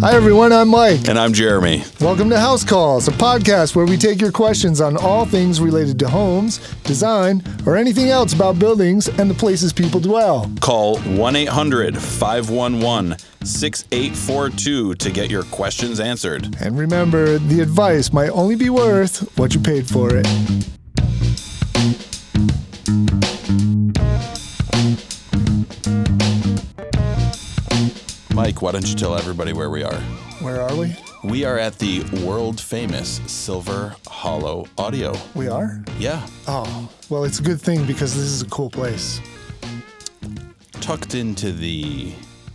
Hi, everyone. I'm Mike. And I'm Jeremy. Welcome to House Calls, a podcast where we take your questions on all things related to homes, design, or anything else about buildings and the places people dwell. Call 1 800 511 6842 to get your questions answered. And remember, the advice might only be worth what you paid for it. Mike, why don't you tell everybody where we are? Where are we? We are at the world famous Silver Hollow Audio. We are? Yeah, Oh, well, it's a good thing because this is a cool place. tucked into the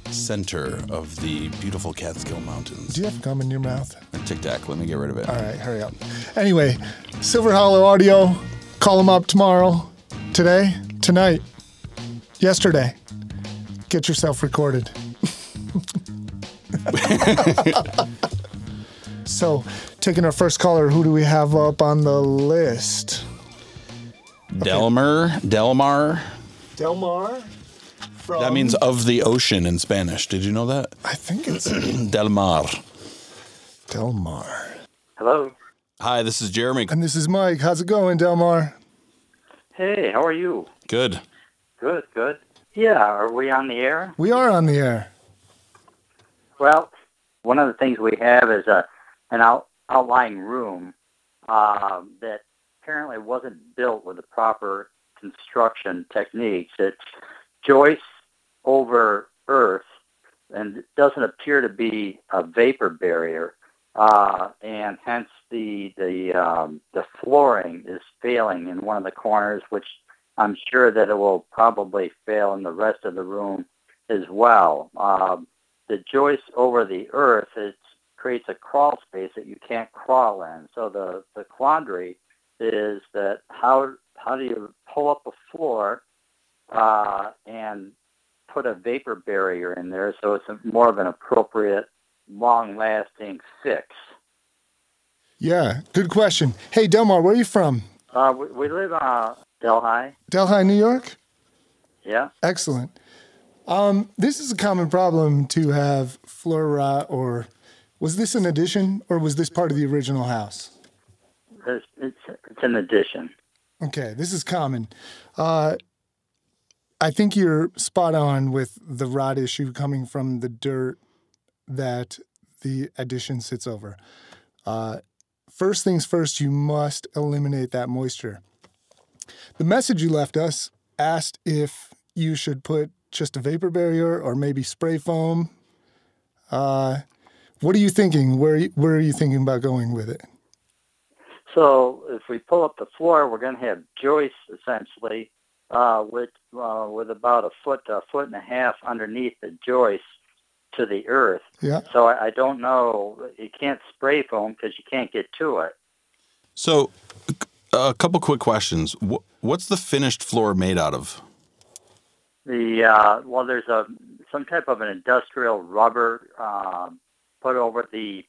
center of the beautiful Catskill Mountains. Do you have gum in your mouth? Tic Tac, let me get rid of it. All right, hurry up. Anyway, Silver Hollow Audio, call them up tomorrow, today, tonight, yesterday. Get yourself recorded. so, taking our first caller, who do we have up on the list? Delmer, Delmar. Delmar? From, That means of the ocean in Spanish. Did you know that? I think it's Delmar. Delmar. Hello. Hi, this is Jeremy. And this is Mike. How's it going, Delmar? Hey, how are you? Good. Good, good. Yeah, are we on the air? We are on the air. Well, one of the things we have is a an out, outlying room uh, that apparently wasn't built with the proper construction techniques. It's joists over earth, and it doesn't appear to be a vapor barrier, uh, and hence the the um, the flooring is failing in one of the corners, which I'm sure that it will probably fail in the rest of the room as well. Um, the joist over the earth it creates a crawl space that you can't crawl in. So the the quandary is that how how do you pull up a floor uh, and put a vapor barrier in there so it's a, more of an appropriate long lasting fix. Yeah, good question. Hey, Delmar, where are you from? Uh, we, we live uh, Delhi. Delhi, New York? Yeah. Excellent. Um, this is a common problem to have floor rot, or was this an addition, or was this part of the original house? It's, it's, it's an addition. Okay, this is common. Uh, I think you're spot on with the rot issue coming from the dirt that the addition sits over. Uh, first things first, you must eliminate that moisture. The message you left us asked if you should put just a vapor barrier or maybe spray foam. Uh, what are you thinking? Where where are you thinking about going with it? So if we pull up the floor, we're going to have joists essentially uh, with uh, with about a foot a foot and a half underneath the joist to the earth. Yeah. So I, I don't know. You can't spray foam because you can't get to it. So, a couple quick questions. What's the finished floor made out of? The uh, well, there's a some type of an industrial rubber uh, put over the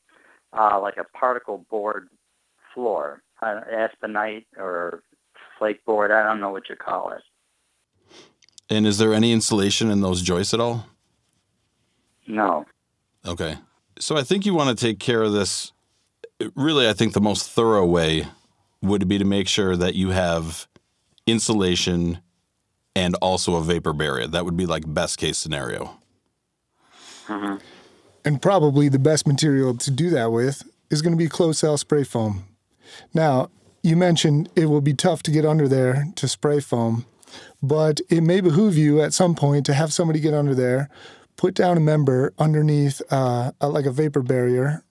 uh, like a particle board floor, uh, aspenite or flake board. I don't know what you call it. And is there any insulation in those joists at all? No. Okay. So I think you want to take care of this. Really, I think the most thorough way would be to make sure that you have insulation and also a vapor barrier. That would be like best case scenario. And probably the best material to do that with is going to be closed cell spray foam. Now, you mentioned it will be tough to get under there to spray foam, but it may behoove you at some point to have somebody get under there, put down a member underneath, uh, a- like a vapor barrier,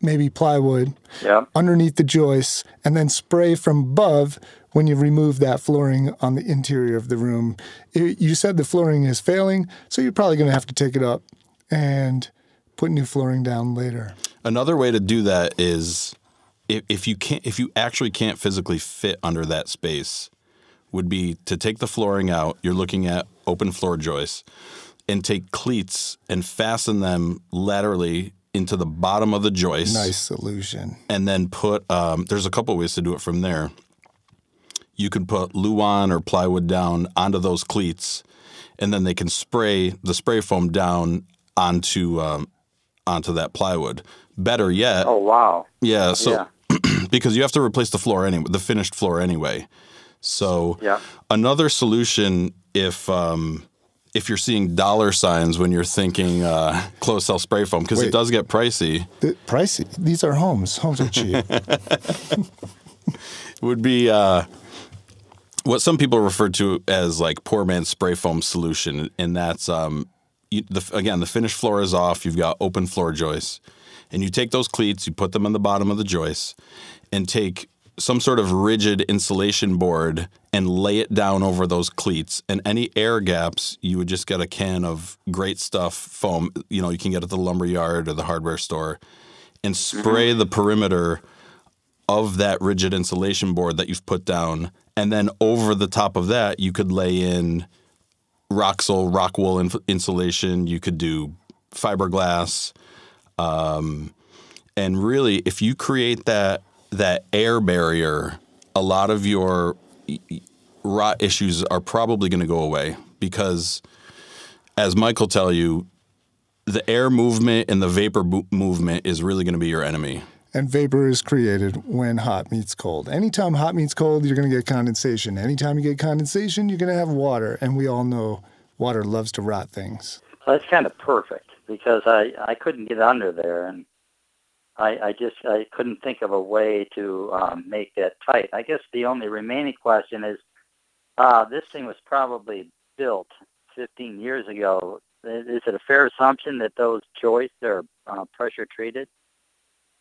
maybe plywood, Yeah. underneath the joists, and then spray from above when you remove that flooring on the interior of the room. It- you said the flooring is failing, so you're probably going to have to take it up and put new flooring down later. Another way to do that is if, if you can't if you actually can't physically fit under that space would be to take the flooring out. You're looking at open floor joists and take cleats and fasten them laterally into the bottom of the joist. Nice solution. and then put um, there's a couple ways to do it from there you can put luan or plywood down onto those cleats and then they can spray the spray foam down onto um, onto that plywood. Better yet, Oh wow. yeah. So Yeah. because you have to replace the floor anyway, the finished floor anyway. So Yeah. another solution if um, if you're seeing dollar signs when you're thinking uh, closed cell spray foam because it does get pricey The, pricey. These are homes. Homes are cheap. would be uh, what some people refer to as like poor man's spray foam solution, and that's um, you, the, again the finished floor is off. You've got open floor joists, and you take those cleats, you put them on the bottom of the joists, and take some sort of rigid insulation board and lay it down over those cleats. And any air gaps, you would just get a can of great stuff foam. You know, you can get at the lumber yard or the hardware store, and spray the perimeter of that rigid insulation board that you've put down, and then over the top of that, you could lay in Roxul rock wool inf- insulation. You could do fiberglass, um, and really, if you create that that air barrier, a lot of your rot issues are probably going to go away because, as Michael tell you, the air movement and the vapor bo- movement is really going to be your enemy. And vapor is created when hot meets cold. Anytime hot meets cold, you're going to get condensation. Anytime you get condensation, you're going to have water. And we all know water loves to rot things. So that's kind of perfect because I I couldn't get under there and I I just I couldn't think of a way to um, make that tight. I guess the only remaining question is uh, this thing was probably built 15 years ago. Is it a fair assumption that those joists are uh, pressure treated?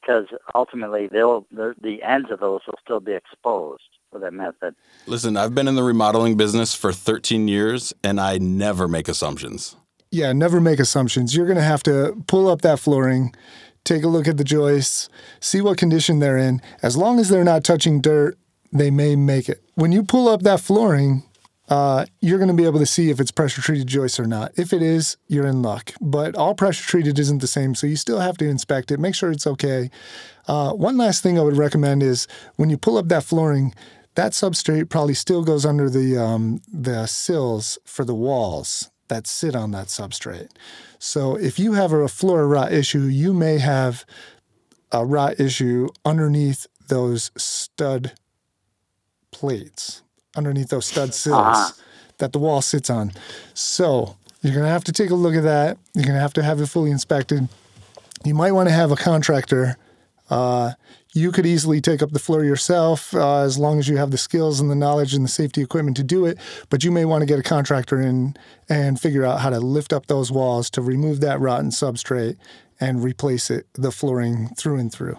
Because ultimately, they'll the, the ends of those will still be exposed with that method. Listen, I've been in the remodeling business for 13 years and I never make assumptions. Yeah, never make assumptions. You're going to have to pull up that flooring, take a look at the joists, see what condition they're in. As long as they're not touching dirt, they may make it. When you pull up that flooring, uh, you're going to be able to see if it's pressure treated joists or not. If it is, you're in luck. But all pressure treated isn't the same, so you still have to inspect it, make sure it's okay. Uh, one last thing I would recommend is when you pull up that flooring, that substrate probably still goes under the um, the sills for the walls that sit on that substrate. So if you have a floor rot issue, you may have a rot issue underneath those stud plates, underneath those stud sills Uh-huh. that the wall sits on. So you're going to have to take a look at that. You're going to have to have it fully inspected. You might want to have a contractor. Uh, you could easily take up the floor yourself uh, as long as you have the skills and the knowledge and the safety equipment to do it. But you may want to get a contractor in and figure out how to lift up those walls to remove that rotten substrate and replace it, the flooring through and through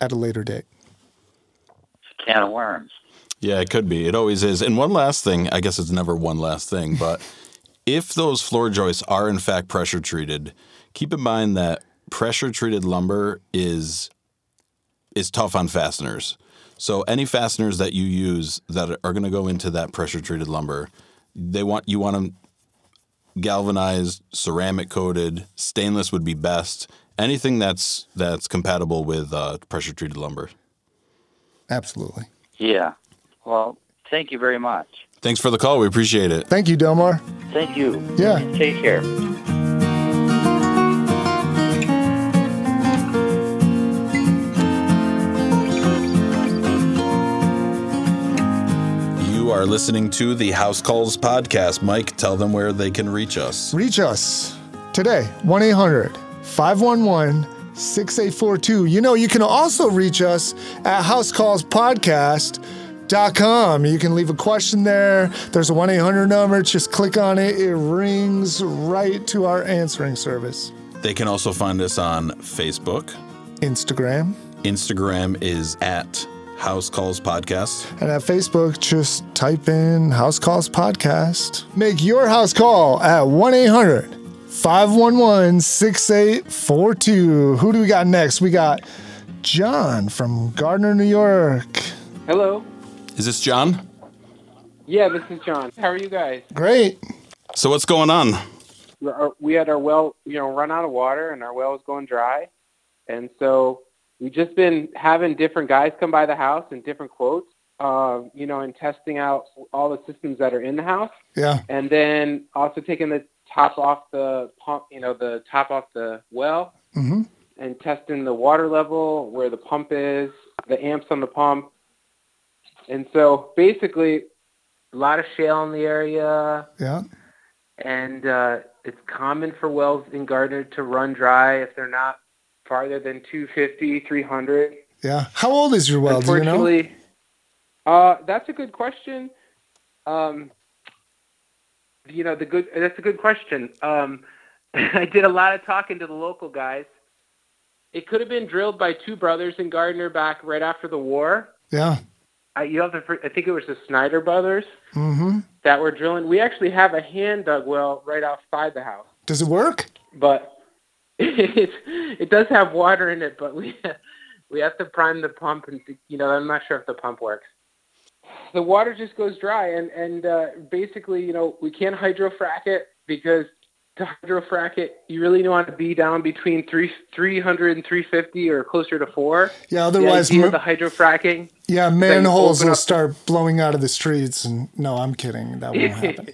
at a later date. It's a can of worms. Yeah, it could be. It always is. And one last thing, I guess it's never one last thing, but if those floor joists are in fact pressure treated, keep in mind that pressure treated lumber is is tough on fasteners. So any fasteners that you use that are going to go into that pressure treated lumber, they want you want them galvanized, ceramic coated, stainless would be best. Anything that's that's compatible with uh, pressure treated lumber. Absolutely. Yeah. Well, thank you very much. Thanks for the call. We appreciate it. Thank you, Delmar. Thank you. Yeah. Take care. You are listening to the House Calls podcast. Mike, tell them where they can reach us. Reach us today, 1 800 511 6842. You know, you can also reach us at housecallspodcast.com. You can leave a question there. There's a 1 800 number. Just click on it, it rings right to our answering service. They can also find us on Facebook. Instagram. Instagram is at House Calls Podcast. And at Facebook, just type in House Calls Podcast. Make your house call at 1 800 511 6842. Who do we got next? We got John from Gardiner, New York. Hello. Is this John? Yeah, this is John. How are you guys? Great. So what's going on? We're- We had our well, you know, run out of water, and our well is going dry, and so we've just been having different guys come by the house and different quotes. uh, you know, and testing out all the systems that are in the house, Yeah. and then also taking the top off the pump, you know, the top off the well, hmm and testing the water level, where the pump is, the amps on the pump. And so basically, a lot of shale in the area, Yeah. and uh, it's common for wells in Gardiner to run dry if they're not farther than 250, 300. Yeah. How old is your well? Do you know? Unfortunately, uh, that's a good question. Um, you know, the good that's a good question. Um, I did a lot of talking to the local guys. It could have been drilled by two brothers in Gardiner back right after the war. Yeah. I, you have to, I think it was the Snyder brothers hmm that were drilling. We actually have a hand dug well right outside the house, Does it work? but it it does have water in it. But we we have to prime the pump, and you know I'm not sure if the pump works. The water just goes dry, and and uh, basically you know we can't hydrofrack it because to hydrofrack it you really want to be down between three 300 and 350 or closer to four. Yeah. Otherwise, ma- the hydrofracking yeah, manholes will up- start blowing out of the streets. And no, I'm kidding. That won't happen.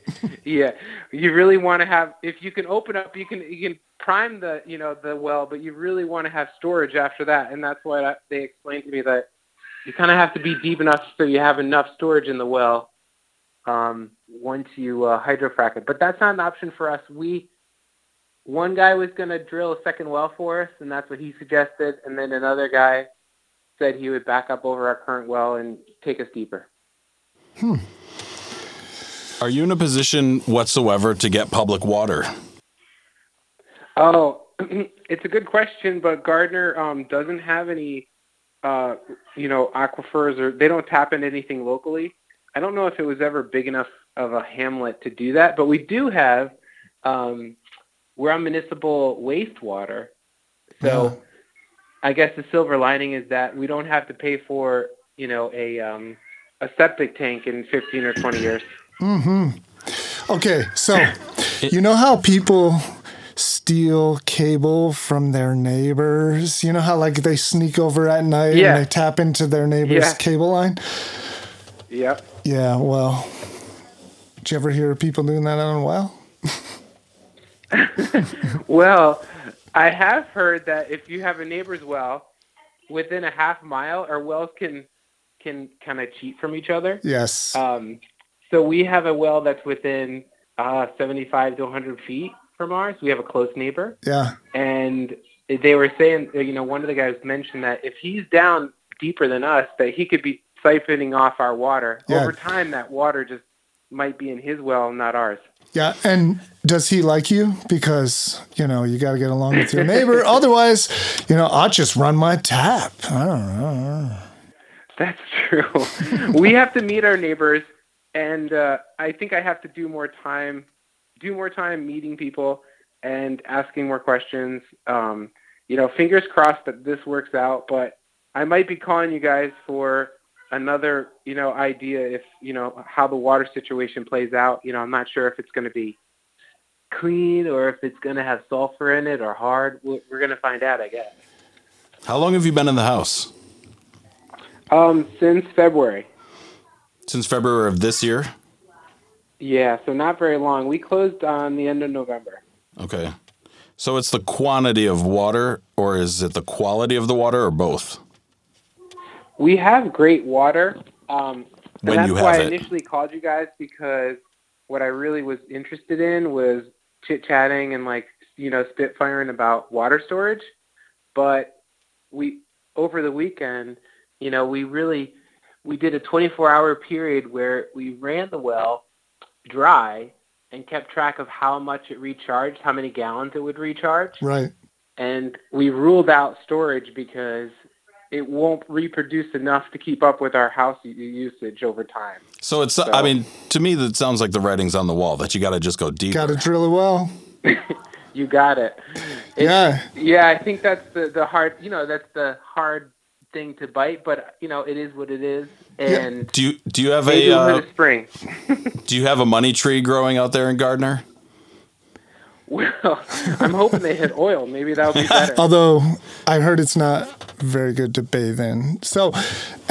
yeah, you really want to have. If you can open up, you can you can prime the you know the well, but you really want to have storage after that, and that's why I, they explained to me that you kind of have to be deep enough so you have enough storage in the well um, once you uh, hydrofrack it. But that's not an option for us. We one guy was going to drill a second well for us, and that's what he suggested, and then another guy said he would back up over our current well and take us deeper. Hmm. Are you in a position whatsoever to get public water? Oh, it's a good question, but Gardiner um, doesn't have any, uh, you know, aquifers or they don't tap into anything locally. I don't know if it was ever big enough of a hamlet to do that, but we do have. Um, we're on municipal wastewater, so I guess the silver lining is that we don't have to pay for, you know, a um, a septic tank in 15 or 20 years. Mhm. Okay, so you know how people steal cable from their neighbors? You know how like they sneak over at night Yeah. and they tap into their neighbor's Yeah. cable line? Yep. Yeah, well, did you ever hear of people doing that on a well? Well, I have heard that if you have a neighbor's well within a half mile, our wells can can kind of cheat from each other. Yes. Um, so we have a well that's within uh, 75 to 100 feet from ours. We have a close neighbor, yeah. and they were saying, you know, one of the guys mentioned that if he's down deeper than us, that he could be siphoning off our water. Yeah. Over time, that water just might be in his well, not ours. Yeah. And does he like you? Because, you know, you got to get along with your neighbor. Otherwise, you know, I'll just run my tap. I don't know. That's true. we have to meet our neighbors, and uh, I think I have to do more time, do more time meeting people and asking more questions. Um, you know, fingers crossed that this works out. But I might be calling you guys for another, you know, idea if you know how the water situation plays out. You know, I'm not sure if it's going to be clean or if it's going to have sulfur in it or hard. We're, we're going to find out, I guess. How long have you been in the house? Um, since February. Since February of this year? Yeah, so not very long. We closed on the end of November. Okay. So it's the quantity of water, or is it the quality of the water, or both? We have great water. Um, and When that's you why have I initially called you guys because what I really was interested in was chit chatting and like you know spitfiring about water storage. But we over the weekend, you know, we really we did a 24 hour period where we ran the well dry and kept track of how much it recharged, how many gallons it would recharge Right. and we ruled out storage because it won't reproduce enough to keep up with our house usage over time. So it's, I mean, to me, that sounds like the writing's on the wall that you got to just go deeper. Got to drill a well. You got it. It- Yeah. Yeah, I think that's the, the hard, you know, that's the hard thing to bite, but you know, it is what it is. And Do you do you have a uh, spring. do you have a money tree growing out there in Gardiner? Well, I'm hoping they hit oil. Maybe that would be better. Although I heard it's not very good to bathe in. So,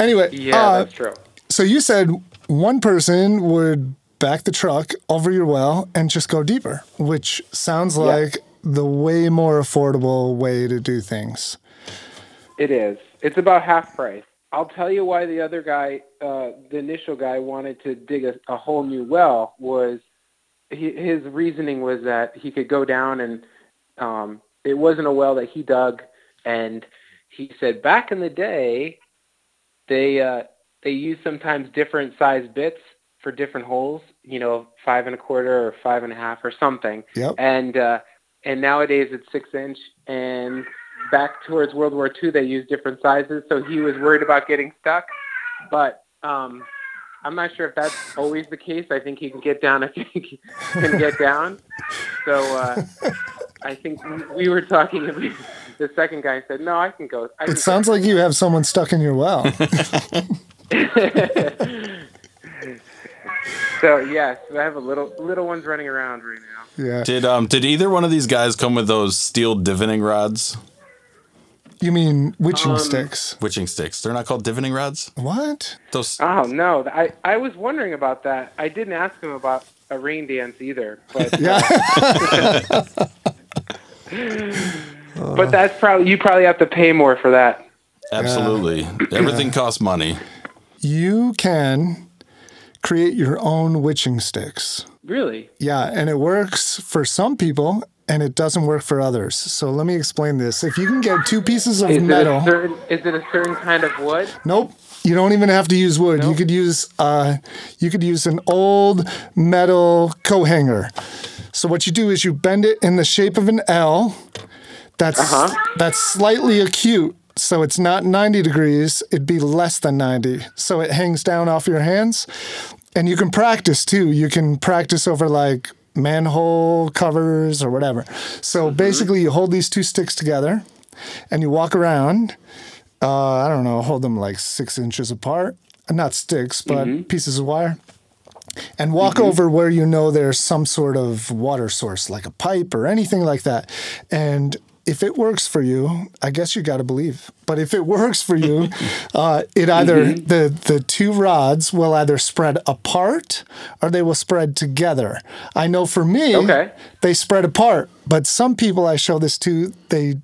anyway, Yeah, uh, that's true. So you said one person would back the truck over your well and just go deeper, which sounds like the way more affordable way to do things. It is. It's about half price. I'll tell you why the other guy, uh, the initial guy, wanted to dig a, a whole new well was he, his reasoning was that he could go down and um, it wasn't a well that he dug, and he said back in the day they uh, they used sometimes different size bits for different holes, you know, five and a quarter or five and a half or something, Yep. and uh, and nowadays it's six inch and back towards World War II, they used different sizes, so he was worried about getting stuck. But um, I'm not sure if that's always the case. I think he can get down if he can get down. So uh, I think we were talking. The second guy said, "No, I can go." I can It sounds like you have someone stuck in your well. so yes, I have a little little ones running around right now. yeah. Did um did either one of these guys come with those steel divining rods? You mean witching Um, sticks? Witching sticks. They're not called divining rods? What? Those Oh no, I I was wondering about that. I didn't ask him about a rain dance either, but Yeah. but that's probably you probably have to pay more for that. absolutely. Everything costs money. you can create your own witching sticks. Really? Yeah, and it works for some people and it doesn't work for others. So let me explain this. If you can get two pieces of Is metal, a certain is it a certain kind of wood? nope, you don't even have to use wood. You could use uh, you could use an old metal coat hanger. So what you do is you bend it in the shape of an L. That's Uh-huh. that's slightly acute. So it's not 90 degrees, it'd be less than 90. So it hangs down off your hands. And you can practice too. You can practice over like manhole covers or whatever. So mm-hmm. basically, you hold these two sticks together and you walk around. Uh, I don't know, hold them like six inches apart. Not sticks, but mm-hmm. pieces of wire. And walk mm-hmm. over where you know there's some sort of water source, like a pipe or anything like that. And if it works for you, I guess you got to believe. But if it works for you, uh, it either the the two rods will either spread apart or they will spread together. I know for me, Okay. they spread apart, but some people I show this to, they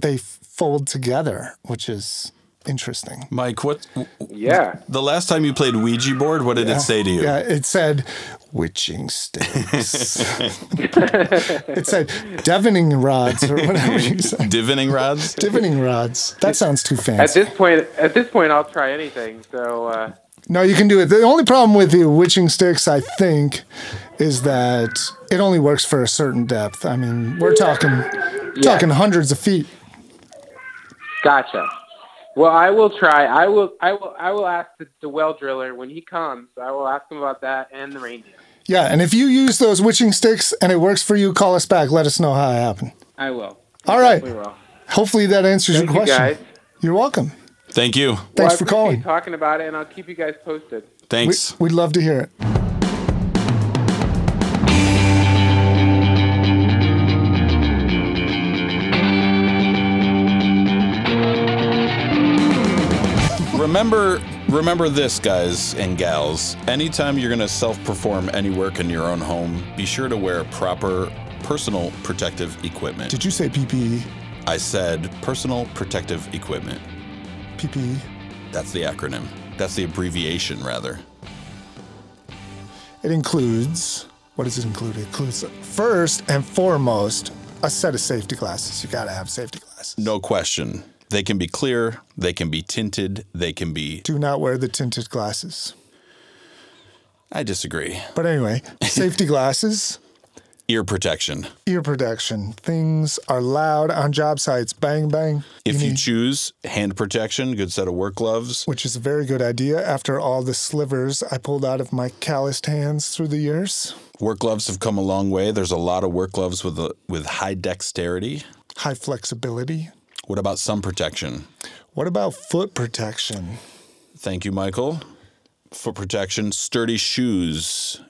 they fold together, which is interesting. Mike, what Yeah. the last time you played Ouija board, what did it say to you? Yeah, it said witching sticks. it said divining rods or whatever you said. Divining rods? Divining rods. That sounds too fancy. At this point, at this point, I'll try anything. So uh, No, you can do it. The only problem with the witching sticks, I think, is that it only works for a certain depth. I mean, we're talking talking hundreds of feet. gotcha. Well, I will try. I will. I will. I will ask the, the well driller when he comes. I will ask him about that and the reindeer. Yeah, and if you use those witching sticks and it works for you, call us back. Let us know how it happened. I will. All right. Definitely will. Hopefully that answers Thank your you, question. guys. You're welcome. Thank you. Well, Thanks I for appreciate calling. Talking about it, and I'll keep you guys posted. We, Thanks. we'd love to hear it. Remember remember this guys and gals anytime you're going to self-perform any work in your own home be sure to wear proper personal protective equipment Did you say PPE? i said personal protective equipment PPE. that's the acronym that's the abbreviation rather It includes what does it include? It includes first and foremost a set of safety glasses. You got to have safety glasses. no question they can be clear they can be tinted they can be Do not wear the tinted glasses. i disagree But anyway, safety glasses, ear protection ear protection. Things are loud on job sites. Bang bang. if you need- choose hand protection good set of work gloves which is a very good idea after all the slivers I pulled out of my calloused hands through the years. work gloves have come a long way there's a lot of work gloves with a, with high dexterity High flexibility. What about sun protection? What about foot protection? Thank you, Michael. Foot protection, sturdy shoes.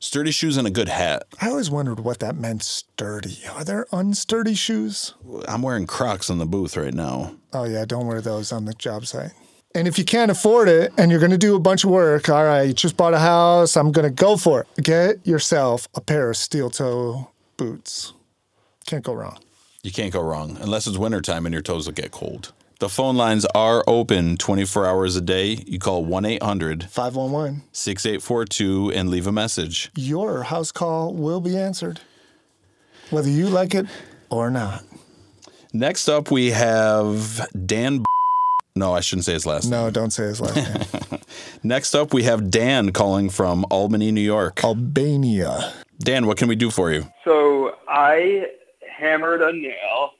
Sturdy shoes and a good hat. I always wondered what that meant sturdy. Are there unsturdy shoes? I'm wearing Crocs in the booth right now. Oh, yeah, don't wear those on the job site. And if you can't afford it and you're going to do a bunch of work, all right, you just bought a house, I'm going to go for it. Get yourself a pair of steel toe boots. Can't go wrong. You can't go wrong unless it's wintertime and your toes will get cold. The phone lines are open 24 hours a day. You call 1 800 511. 6842 and leave a message. Your house call will be answered, whether you like it or not. Next up, we have Dan. No, I shouldn't say his last name. No, don't say his last name. Next up, we have Dan calling from Albany, New York. Albania. Dan, what can we do for you? So I hammered a nail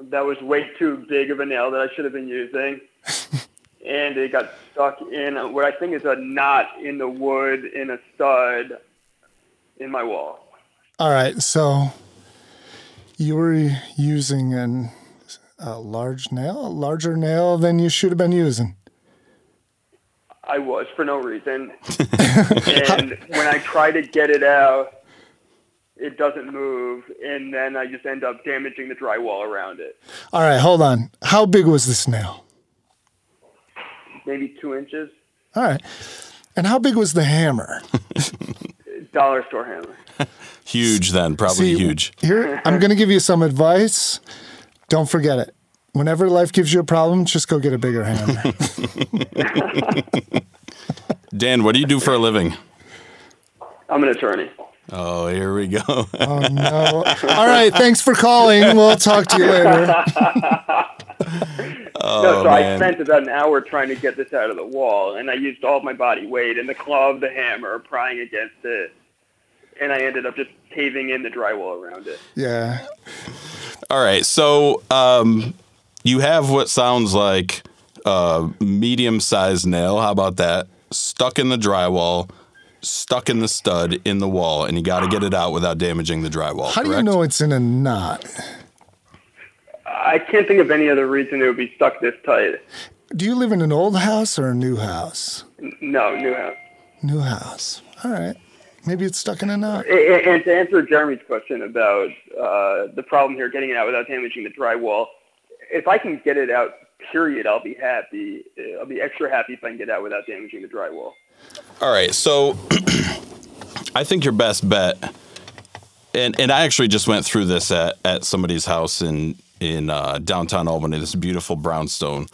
that was way too big of a nail that I should have been using. and it got stuck in what I think is a knot in the wood in a stud in my wall. All right, so you were using an, a large nail, a larger nail than you should have been using. I was for no reason. and when I tried to get it out, it doesn't move, and then I just end up damaging the drywall around it. All right, hold on. How big was this nail? Maybe two inches. All right. And how big was the hammer? Dollar store hammer. Huge, then, probably See, huge. Here, I'm going to give you some advice. Don't forget it. Whenever life gives you a problem, just go get a bigger hammer. Dan, what do you do for a living? I'm an attorney. Oh, here we go. oh, no. All right. Thanks for calling. We'll talk to you later. no, so Oh, man. I spent about an hour trying to get this out of the wall, and I used all my body weight and the claw of the hammer prying against it, and I ended up just caving in the drywall around it. Yeah. All right. So um, you have what sounds like a medium sized nail. How about that? Stuck in the drywall, stuck in the stud in the wall, and you got to get it out without damaging the drywall. How do you know it's in a knot? I can't think of any other reason it would be stuck this tight. Do you live in an old house or a new house? No, new house. New house. All right. Maybe it's stuck in a knot. A- a- And to answer Jeremy's question about uh, the problem here getting it out without damaging the drywall, if I can get it out, period, I'll be happy. Uh, I'll be extra happy if I can get it out without damaging the drywall. All right, so I think your best bet, and and I actually just went through this at, at somebody's house in in uh, downtown Albany. This beautiful brownstone.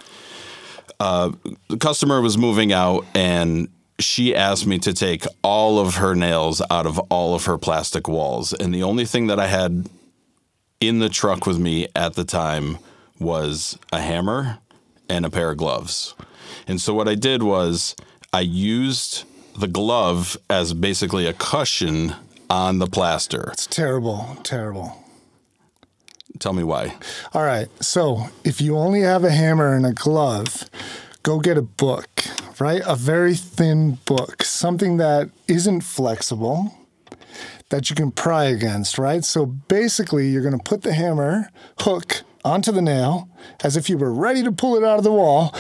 Uh, the customer was moving out, and she asked me to take all of her nails out of all of her plastic walls, and the only thing that I had in the truck with me at the time was a hammer and a pair of gloves. And so what I did was I used the glove as basically a cushion on the plaster. It's terrible. Terrible. Tell me why. All right. So if you only have a hammer and a glove, go get a book, right? A very thin book, something that isn't flexible, that you can pry against, right? So basically, you're going to put the hammer hook onto the nail as if you were ready to pull it out of the wall.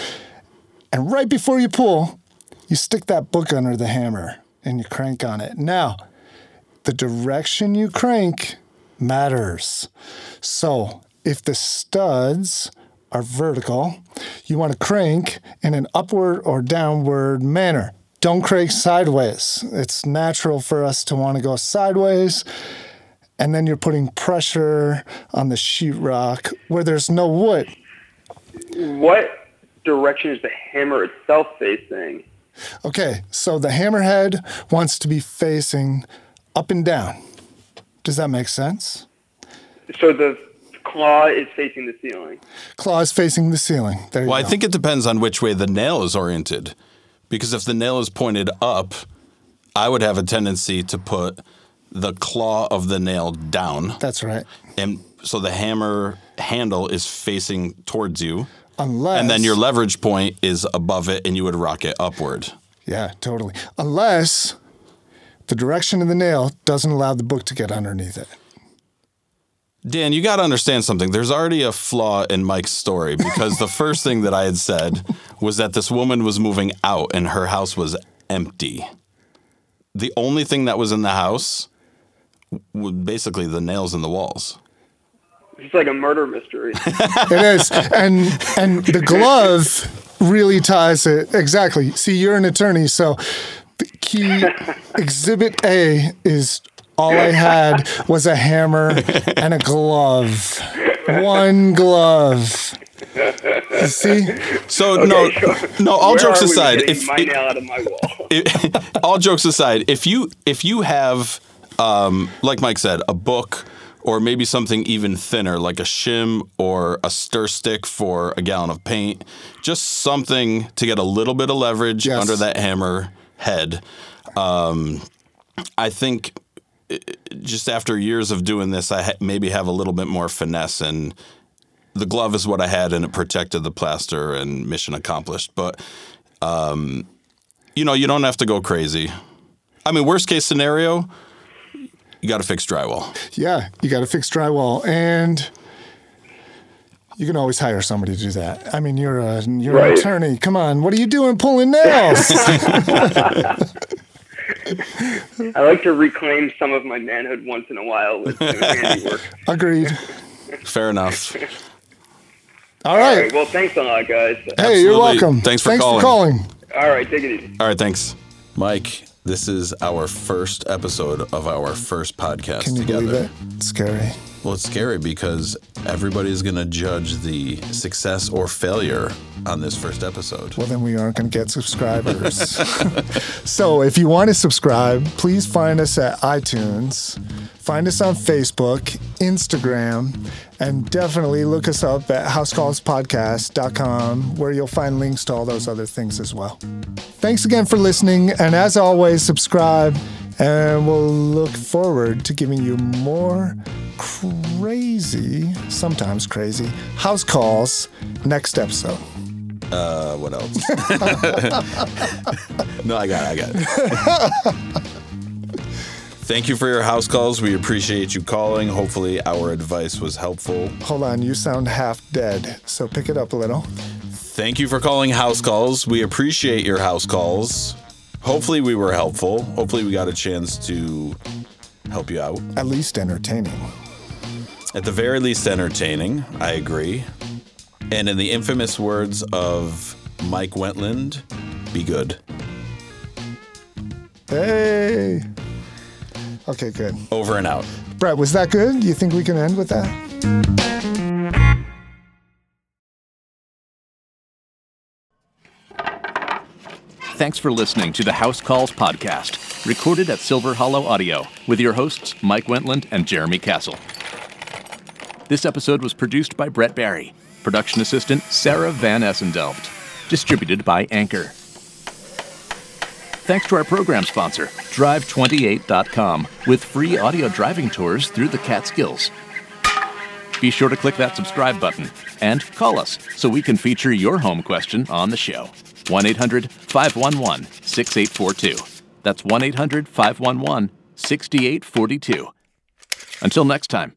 And right before you pull, you stick that book under the hammer and you crank on it. Now, the direction you crank matters. So, if the studs are vertical, you want to crank in an upward or downward manner. Don't crank sideways. It's natural for us to want to go sideways. And then you're putting pressure on the sheetrock where there's no wood. What direction is the hammer itself facing? Okay, so the hammerhead wants to be facing up and down. Does that make sense? So the claw is facing the ceiling. Claw is facing the ceiling. There you Well, I think it depends on which way the nail is oriented. Because if the nail is pointed up, I would have a tendency to put the claw of the nail down. That's right. And so the hammer handle is facing towards you. Unless And then your leverage point is above it and you would rock it upward. Yeah, totally. Unless the direction of the nail doesn't allow the book to get underneath it. Dan, you got to understand something. There's already a flaw in Mike's story because the first thing that I had said was that this woman was moving out and her house was empty. The only thing that was in the house was basically the nails in the walls. It's like a murder mystery. It is. and and the glove really ties it exactly. See, you're an attorney, so the key exhibit A is all I had was a hammer and a glove. One glove. See? So no, no. All Where jokes are we with aside, getting if my nail out of my wall. it, all jokes aside, if you if you have, um, like Mike said, a book or maybe something even thinner, like a shim or a stir stick for a gallon of paint, just something to get a little bit of leverage Yes. under that hammer head. Um, I think uh, just after years of doing this, I ha- maybe have a little bit more finesse and. The glove is what I had, and it protected the plaster, and mission accomplished. But um, you know, you don't have to go crazy. I mean, worst case scenario, you got to fix drywall. Yeah, you got to fix drywall, and you can always hire somebody to do that. I mean, you're a you're an attorney. Come on, what are you doing pulling nails? I like to reclaim some of my manhood once in a while with some handiwork. Agreed. Fair enough. All All right. right. Well, thanks a lot, guys. Hey, you're welcome. Thanks for Thanks calling. for calling. All right. Take it easy. All right, thanks. Mike, this is our first episode of our first podcast Can you together. believe it? It's scary. Well, it's scary because everybody's going to judge the success or failure on this first episode. Well, then we aren't going to get subscribers. so, if you want to subscribe, please find us at iTunes, find us on Facebook, Instagram, and definitely look us up at housecallspodcast.com, where you'll find links to all those other things as well. Thanks again for listening, and as always, subscribe, and we'll look forward to giving you more crazy, sometimes crazy, house calls next episode. Uh, what else? no, I got it. I got it. Thank you for your house calls. We appreciate you calling. Hopefully, our advice was helpful. Hold on, you sound half dead, so pick it up a little. Thank you for calling house calls. We appreciate your house calls. Hopefully, we were helpful. Hopefully, we got a chance to help you out. At least entertaining. At the very least, entertaining. I agree. And in the infamous words of Mike Wentland, be good. Hey. Okay, good. Over and out. Brett, was that good? You think we can end with that? Thanks for listening to the House Calls podcast, recorded at Silver Hollow Audio with your hosts, Mike Wentland and Jeremy Castle. This episode was produced by Brett Barry, production assistant Sarah Van Essendelft, distributed by Anchor. Thanks to our program sponsor, Drive28.com, with free audio driving tours through the Catskills. Be sure to click that subscribe button and call us so we can feature your home question on the show. 1 800 511 6842. That's 1 800 511 6842. Until next time,